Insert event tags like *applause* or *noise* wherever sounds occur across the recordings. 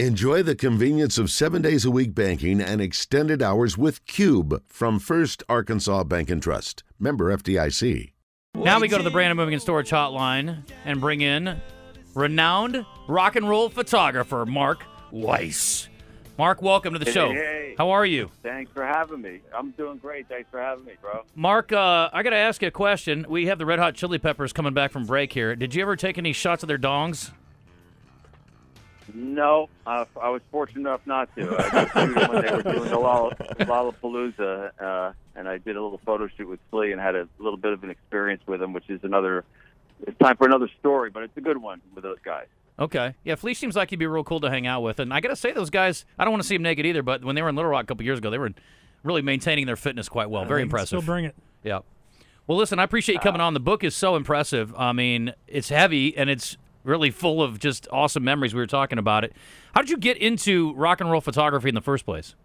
Enjoy the convenience of seven days a week banking and extended hours with Cube from First Arkansas Bank and Trust. Member FDIC. Now we go to the Brandon Moving and Storage Hotline and bring in renowned rock and roll photographer Mark Weiss. Mark, welcome to the Hey, show. hey. How are you? Thanks for having me. I'm doing great. Thanks for having me, bro. Mark, uh, I got to ask you a question. We have the Red Hot Chili Peppers coming back from break here. Did you ever take any shots of their dongs? No, uh, I was fortunate enough not to. I just shoot them when they were doing the Lolla- Lollapalooza, uh, and I did a little photo shoot with Flea and had a little bit of an experience with him, which is another. It's time for another story, but it's a good one with those guys. Okay. Yeah, Flea seems like he'd be real cool to hang out with. And I got to say, those guys, I don't want to see them naked either, but when they were in Little Rock a couple years ago, they were really maintaining their fitness quite well. Very impressive. Still bring it. Yeah. Well, listen, I appreciate you coming on. The book is so impressive. I mean, it's heavy and it's really full of just awesome memories. We were talking about it. How did you get into rock and roll photography in the first place?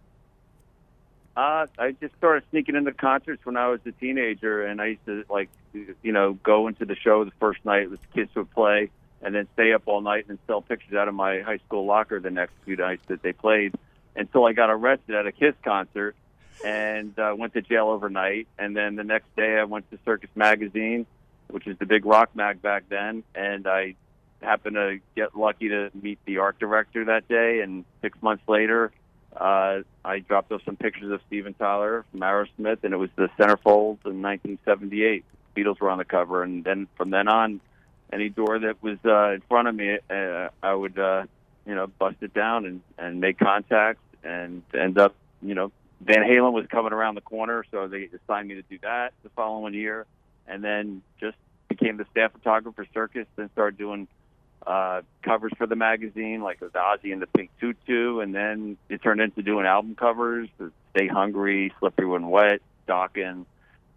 Uh, I just started sneaking into concerts when I was a teenager, and I used to like, you know, go into the show the first night with the kids would play, and then stay up all night and sell pictures out of my high school locker the next few nights that they played, until I got arrested at a Kiss concert, and uh, went to jail overnight. And then the next day, I went to Circus Magazine, which is the big rock mag back then, and I happened to get lucky to meet the art director that day. And six months later, uh, I dropped off some pictures of Steven Tyler from Aerosmith, and it was the centerfold in 1978. Beatles were on the cover, and then from then on, any door that was uh, in front of me, uh, I would, uh, you know, bust it down and and make contacts, and end up, you know, Van Halen was coming around the corner, so they assigned me to do that the following year, and then just became the staff photographer Circus, then started doing uh, covers for the magazine, like with Ozzy and the Pink Tutu, and then it turned into doing album covers, the Stay Hungry, Slippery When Wet, Dokken,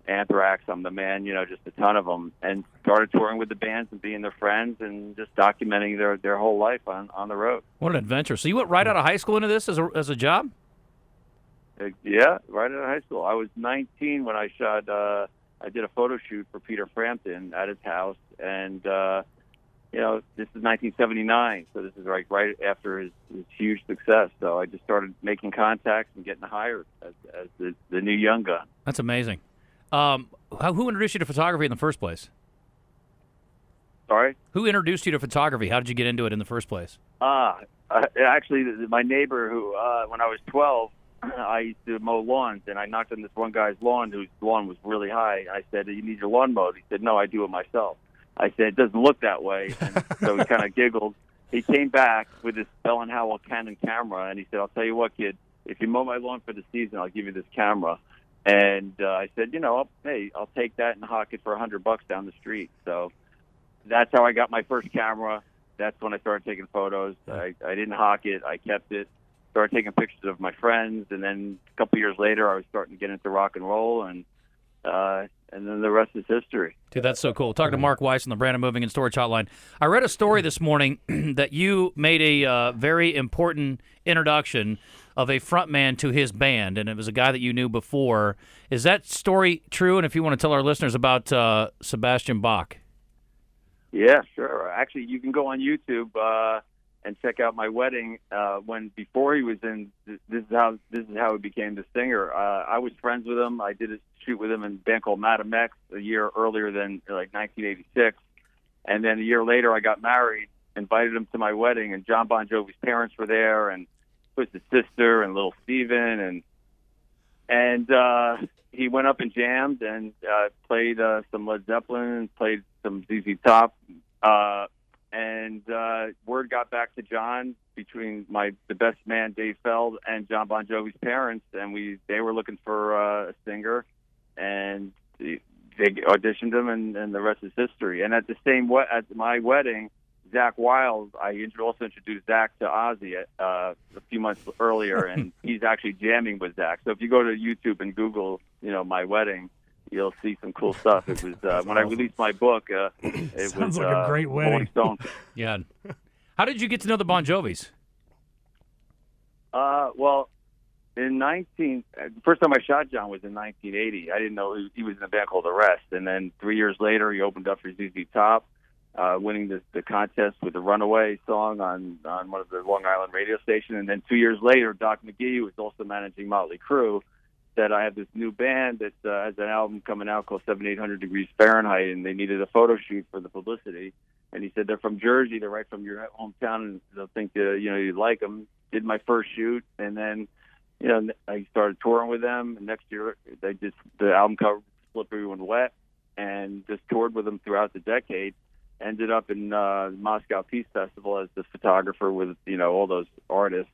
Anthrax, I'm the Man, you know, just a ton of them, and started touring with the bands and being their friends and just documenting their their whole life on on the road. What an adventure. So you went right out of high school into this as a, as a job? Uh, yeah, right out of high school. I was 19 when I shot. uh I did a photo shoot for Peter Frampton at his house, and uh you know, this is 1979, so this is like right after his, his huge success. So I just started making contacts and getting hired as, as the, the new young gun. That's amazing. Um, how, who introduced you to photography in the first place? Sorry. Who introduced you to photography? How did you get into it in the first place? Ah, uh, actually, my neighbor who, uh, when I was 12, *clears throat* I used to mow lawns, and I knocked on this one guy's lawn whose lawn was really high. I said, "You need your lawn mowed." He said, "No, I do it myself." I said, "It doesn't look that way." *laughs* And so he kind of giggled. He came back with his Bell and Howell Canon camera, and he said, "I'll tell you what, kid. If you mow my lawn for the season, I'll give you this camera." And uh, I said, "You know, I'll, hey, I'll take that and hawk it for a hundred bucks down the street." So that's how I got my first camera. That's when I started taking photos. I, I didn't hawk it. I kept it. Started taking pictures of my friends, and then a couple years later, I was starting to get into rock and roll, and uh, and then the rest is history. Dude, that's so cool. Talking to Mark Weiss on the Brandon Moving and Storage Hotline. I read a story this morning *clears throat* that you made a uh, very important introduction of a frontman to his band, and it was a guy that you knew before. Is that story true? And if you want to tell our listeners about uh, Sebastian Bach. Yeah, sure. Actually, you can go on YouTube uh, and check out my wedding. Uh, when before he was in, this is how this is how he became the singer. Uh, I was friends with him. I did a shoot with him in a band called Madam X a year earlier than like 1986, and then a year later I got married. Invited him to my wedding, and Jon Bon Jovi's parents were there, and was his sister and little Steven and and uh, he went up and jammed and uh, played uh, some Led Zeppelin, played some ZZ Top, uh, and uh, word got back to Jon between my the best man Dave Feld and Jon Bon Jovi's parents, and we they were looking for uh, a singer, and they auditioned him, and, and the rest is history. And at the same we- at my wedding. Zakk Wylde, I also introduced Zakk to Ozzy uh, a few months earlier, *laughs* and he's actually jamming with Zakk. So if you go to YouTube and Google, you know, my wedding, you'll see some cool stuff. It was *laughs* uh, when I released my book. Uh, *clears throat* it Sounds was like a uh, great wedding. *laughs* Yeah. How did you get to know the Bon Jovis? Uh, well, in 19, uh, the first time I shot Jon was in 1980. I didn't know he, was in a band called Arrest, and then three years later he opened up for ZZ Top, uh, winning the, the contest with the Runaway song on on one of the Long Island radio stations. And then two years later, Doc McGhee, who was also managing Motley Crue, said I have this new band that uh, has an album coming out called 7800 Degrees Fahrenheit, and they needed a photo shoot for the publicity. And he said they're from Jersey, they're right from your hometown, and they'll think uh, you know you'd like them. Did my first shoot, and then you know I started touring with them. And next year they just the album cover Slippery When Wet, and just toured with them throughout the decade. Ended up in uh, Moscow Peace Festival as the photographer with you know all those artists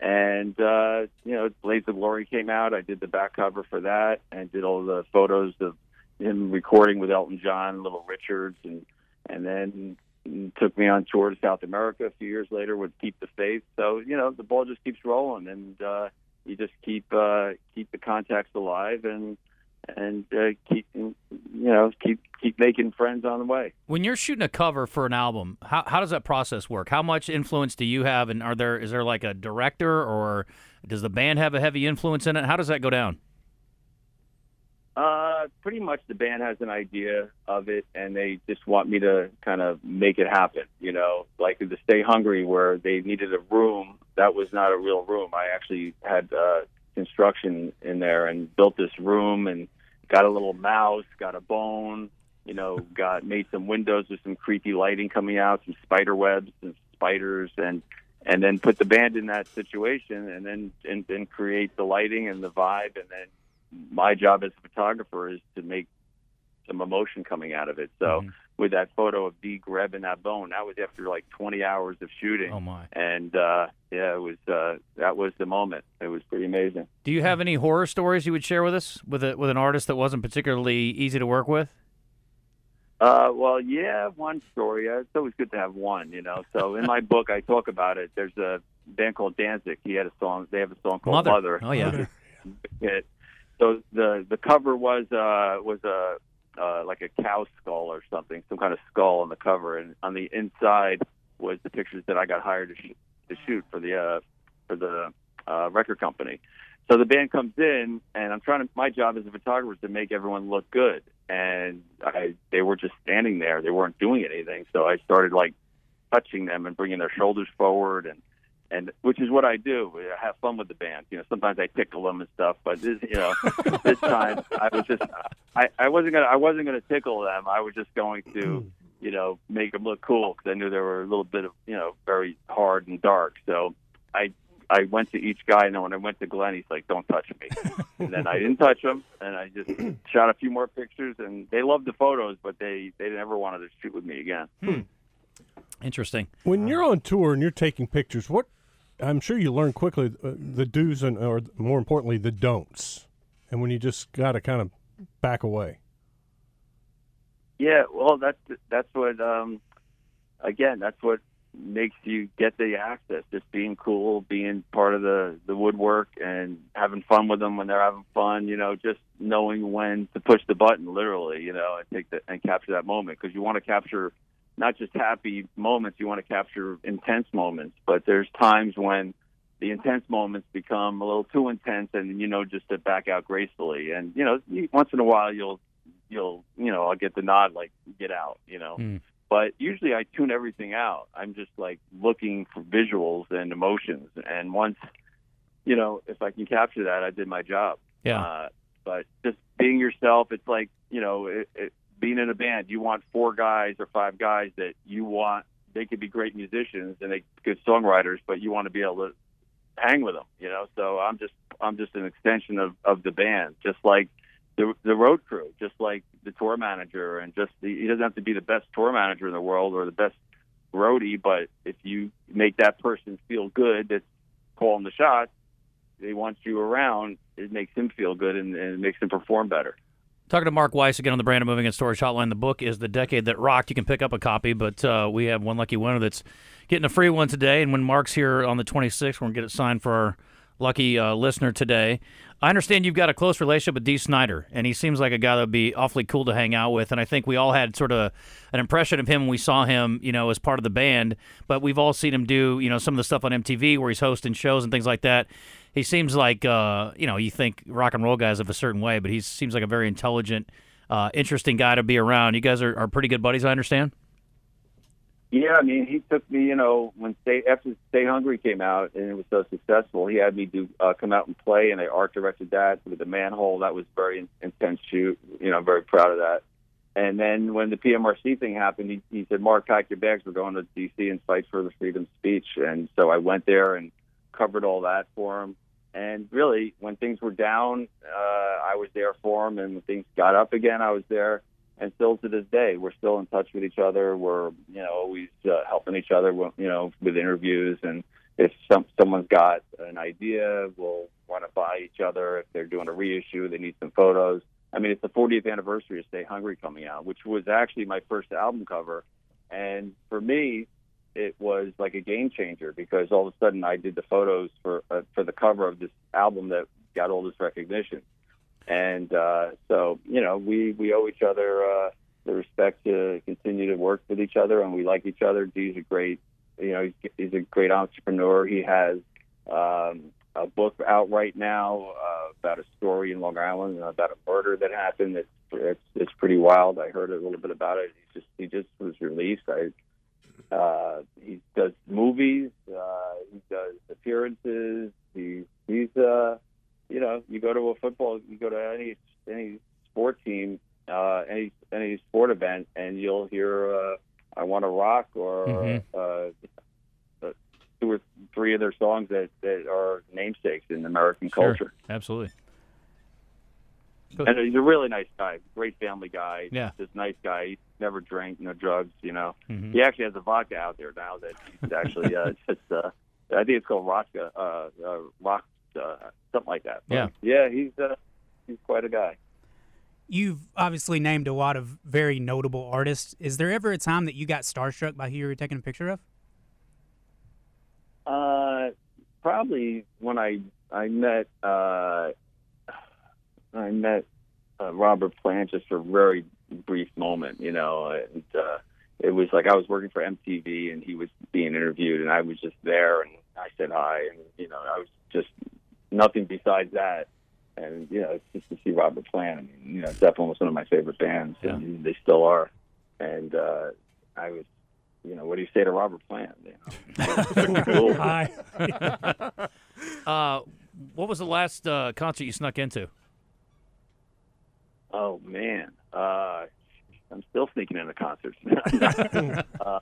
and uh, you know, Blaze of Glory came out. I did the back cover for that, and did all the photos of him recording with Elton John, Little Richards, and and then took me on tour to South America a few years later with Keep the Faith. So you know, the ball just keeps rolling, and uh, you just keep uh, keep the contacts alive, and and uh, keep you know keep keep making friends on the way. When you're shooting a cover for an album, how how does that process work? How much influence do you have, and are there is there like a director or does the band have a heavy influence in it? How does that go down? Uh, pretty much the band has an idea of it, and they just want me to kind of make it happen. You know, like the Stay Hungry, where they needed a room. That was not a real room. I actually had uh, construction in there and built this room and got a little mouse, got a bone, you know, got made some windows with some creepy lighting coming out, some spider webs and spiders, and and then put the band in that situation, and then and then create the lighting and the vibe, and then my job as a photographer is to make some emotion coming out of it. So mm-hmm. With that photo of Dee grabbing that bone, that was after like 20 hours of shooting. Oh my! And uh, yeah, it was uh, that was the moment. It was pretty amazing. Do you have any horror stories you would share with us with a, with an artist that wasn't particularly easy to work with? Uh, well, yeah, one story. Uh, it's always good to have one, you know. So in my *laughs* book, I talk about it. There's a band called Danzig. He had a song. They have a song called Mother. Mother. Oh yeah. *laughs* it, so the the cover was uh, was a uh, like a cow skull or something, some kind of skull on the cover, and on the inside was the pictures that I got hired to, sh- to shoot for the uh, for the uh, record company. So the band comes in, and I'm trying to. My job as a photographer is to make everyone look good, and I they were just standing there. They weren't doing anything. So I started like touching them and bringing their shoulders forward and and which is what I do. I have fun with the band. You know, sometimes I tickle them and stuff, but this, you know, *laughs* this time I was just, I, I wasn't gonna, I wasn't gonna tickle them. I was just going to, you know, make them look cool because I knew they were a little bit of, you know, very hard and dark. So I, I went to each guy, and when I went to Glenn, he's like, "Don't touch me." *laughs* and then I didn't touch him, and I just *clears throat* shot a few more pictures, and they loved the photos, but they they never wanted to shoot with me again. Hmm. Interesting. When you're on tour and you're taking pictures, what I'm sure you learn quickly uh, the do's and, or more importantly, the don'ts, and when you just got to kind of back away. Yeah, well, that's that's what. Um, again, that's what makes you get the access. Just being cool, being part of the the woodwork, and having fun with them when they're having fun. You know, just knowing when to push the button, literally. You know, and take the and capture that moment because you want to capture not just happy moments. You want to capture intense moments, but there's times when the intense moments become a little too intense, and you know, just to back out gracefully. And you know, once in a while, you'll you'll you know, I'll get the nod like get out, you know. Mm. But usually, I tune everything out. I'm just like looking for visuals and emotions, and once you know, if I can capture that, I did my job. Yeah. Uh, but just being yourself, it's like you know, it, it, being in a band, you want four guys or five guys that you want. They could be great musicians and they good songwriters, but you want to be able to hang with them. You know, so I'm just I'm just an extension of of the band, just like the the road crew, just like the tour manager, and just the, he doesn't have to be the best tour manager in the world or the best roadie, but if you make that person feel good, that's calling the shots, they want you around. It makes him feel good and, and it makes him perform better. Talking to Mark Weiss again on the Brandon Moving and Storage Hotline. The book is The Decade That Rocked. You can pick up a copy, but uh, we have one lucky winner that's getting a free one today. And when Mark's here on the 26th, we're going to get it signed for our lucky uh, listener today. I understand you've got a close relationship with Dee Snider, and he seems like a guy that would be awfully cool to hang out with. And I think we all had sort of an impression of him when we saw him, you know, as part of the band. But we've all seen him do, you know, some of the stuff on MTV where he's hosting shows and things like that he seems like uh, you know you think rock and roll guys of a certain way, but he seems like a very intelligent, uh, interesting guy to be around. You guys are, are pretty good buddies, I understand. Yeah, I mean, he took me. You know, when Stay after Stay Hungry came out and it was so successful, he had me do uh, come out and play, and I art directed that with the manhole. That was very intense shoot. You know, very proud of that. And then when the PMRC thing happened, he, he said, "Mark, pack your bags. We're going to D.C. and fight for the freedom of speech." And so I went there and covered all that for him. And really, when things were down, uh, I was there for him, and when things got up again, I was there and still to this day, we're still in touch with each other. We're you know always uh, helping each other, you know, with interviews. And if some someone's got an idea, we'll want to buy each other. If they're doing a reissue, they need some photos. I mean, it's the 40th anniversary of Stay Hungry coming out, which was actually my first album cover, and for me, it was like a game changer because all of a sudden I did the photos for uh, for the cover of this album that got all this recognition and uh, so you know we we owe each other uh, the respect to continue to work with each other, and we like each other. Dee's a great, you know, he's, he's a great entrepreneur. He has um, a book out right now uh, about a story in Long Island about a murder that happened. It's, it's it's pretty wild. I heard a little bit about it. He just he just was released. I uh, he does movies. Uh, he does appearances. He he's uh you know, you go to a football, you go to any any sport team, uh, any any sport event, and you'll hear uh, "I Want to Rock" or Mhm. uh, two or three of their songs that that are namesakes in American Sure. culture. Absolutely. And he's a really nice guy, great family guy. Yeah. just nice guy. He never drank, no drugs. You know, Mhm. he actually has a vodka out there now that he's actually uh, *laughs* just. Uh, I think it's called Rockka, uh, uh, Rock, uh, something like that. But, Yeah. yeah, he's uh, he's quite a guy. You've obviously named a lot of very notable artists. Is there ever a time that you got starstruck by who you were taking a picture of? Uh, probably when I I met uh, I met uh, Robert Plant just for a very brief moment, you know, and uh, it was like I was working for MTV and he was being interviewed and I was just there and I said hi and you know I was just nothing besides that. And you know, it's just to see Robert Plant. I mean, you know, Zeppelin was one of my favorite bands, and they still are. And uh, I was, you know, what do you say to Robert Plant? You know, cool. *laughs* Hi. *laughs* Uh, what was the last uh, concert you snuck into? Oh man, uh, I'm still sneaking into concerts. *laughs* *laughs* uh,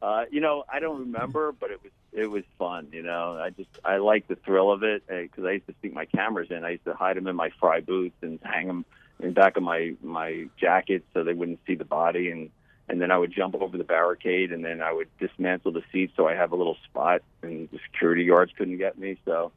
uh, you know, I don't remember, but it was it was fun. You know, I just I like the thrill of it because I used to sneak my cameras in. I used to hide them in my Frye boots and hang them in back of my my jacket so they wouldn't see the body and. And then I would jump over the barricade, and then I would dismantle the seat so I have a little spot, and the security guards couldn't get me. So,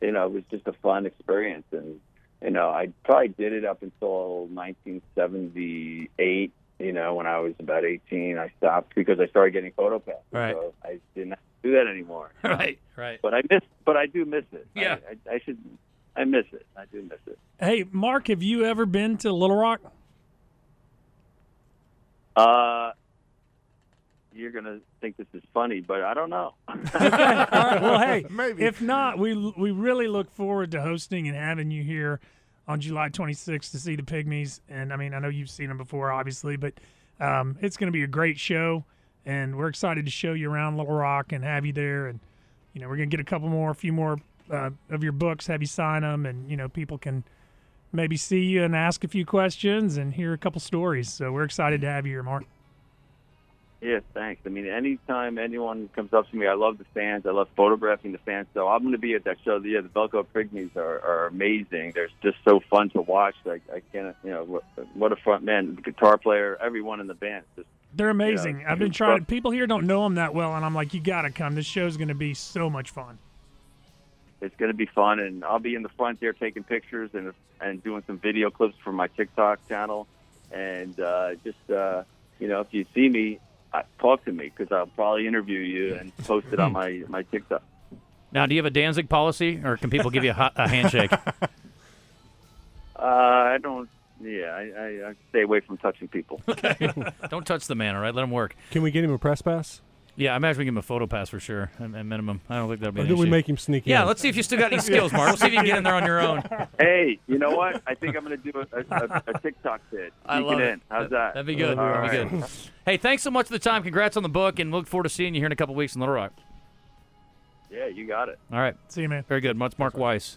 you know, it was just a fun experience, and you know, I probably did it up until 1978. You know, when I was about 18, I stopped because I started getting photo passes. Right. So I didn't have to do that anymore. *laughs* Right, right. But I miss, but I do miss it. I- Yeah. I, I should. I miss it. I do miss it. Hey, Mark, have you ever been to Little Rock? Uh, you're gonna think this is funny, but I don't know. All right, *laughs* *laughs* well, hey, *laughs* Maybe. if not, we we really look forward to hosting and having you here on July 26th to see the Pygmies. And I mean, I know you've seen them before, obviously, but um, it's going to be a great show, and we're excited to show you around Little Rock and have you there. And you know, we're going to get a couple more, a few more uh, of your books, have you sign them, and you know, people can maybe see you and ask a few questions and hear a couple stories. So we're excited to have you here, Mark. Yeah, thanks. I mean, anytime anyone comes up to me, I love the fans. I love photographing the fans. So I'm going to be at that show. Yeah, the Velcro Pygmies are, are amazing. They're just so fun to watch. Like I can't, you know, what, what a front man, the guitar player, everyone in the band. Just They're amazing. Yeah, I've been trying. stuff. People here don't know them that well, and I'm like, you got to come. This show's going to be so much fun. it's going to be fun, and I'll be in the front there taking pictures and and doing some video clips for my TikTok channel. And uh, just uh, you know, if you see me, talk to me because I'll probably interview you and post it on my my TikTok. Now, do you have a Danzig policy, or can people give you a, a handshake? *laughs* Uh, I don't. Yeah, I, I, I stay away from touching people. *laughs* Don't touch the man, all right? Let him work. Can we get him a press pass? Yeah, I imagine we give him a photo pass for sure, at, at minimum. I don't think that'll be Or an do we issue. make him sneak yeah, in? let's see if you still got any skills, Mark. Let's see if you can get in there on your own. *laughs* Hey, you know what? I think I'm going to do a, a, a TikTok vid. I love it it. in. How's that? That'd be good. All That'd be good. Hey, thanks so much for the time. Congrats on the book, and look forward to seeing you here in a couple weeks in Little Rock. Yeah, you got it. All right, See you, man. very good. Much Mark Weiss.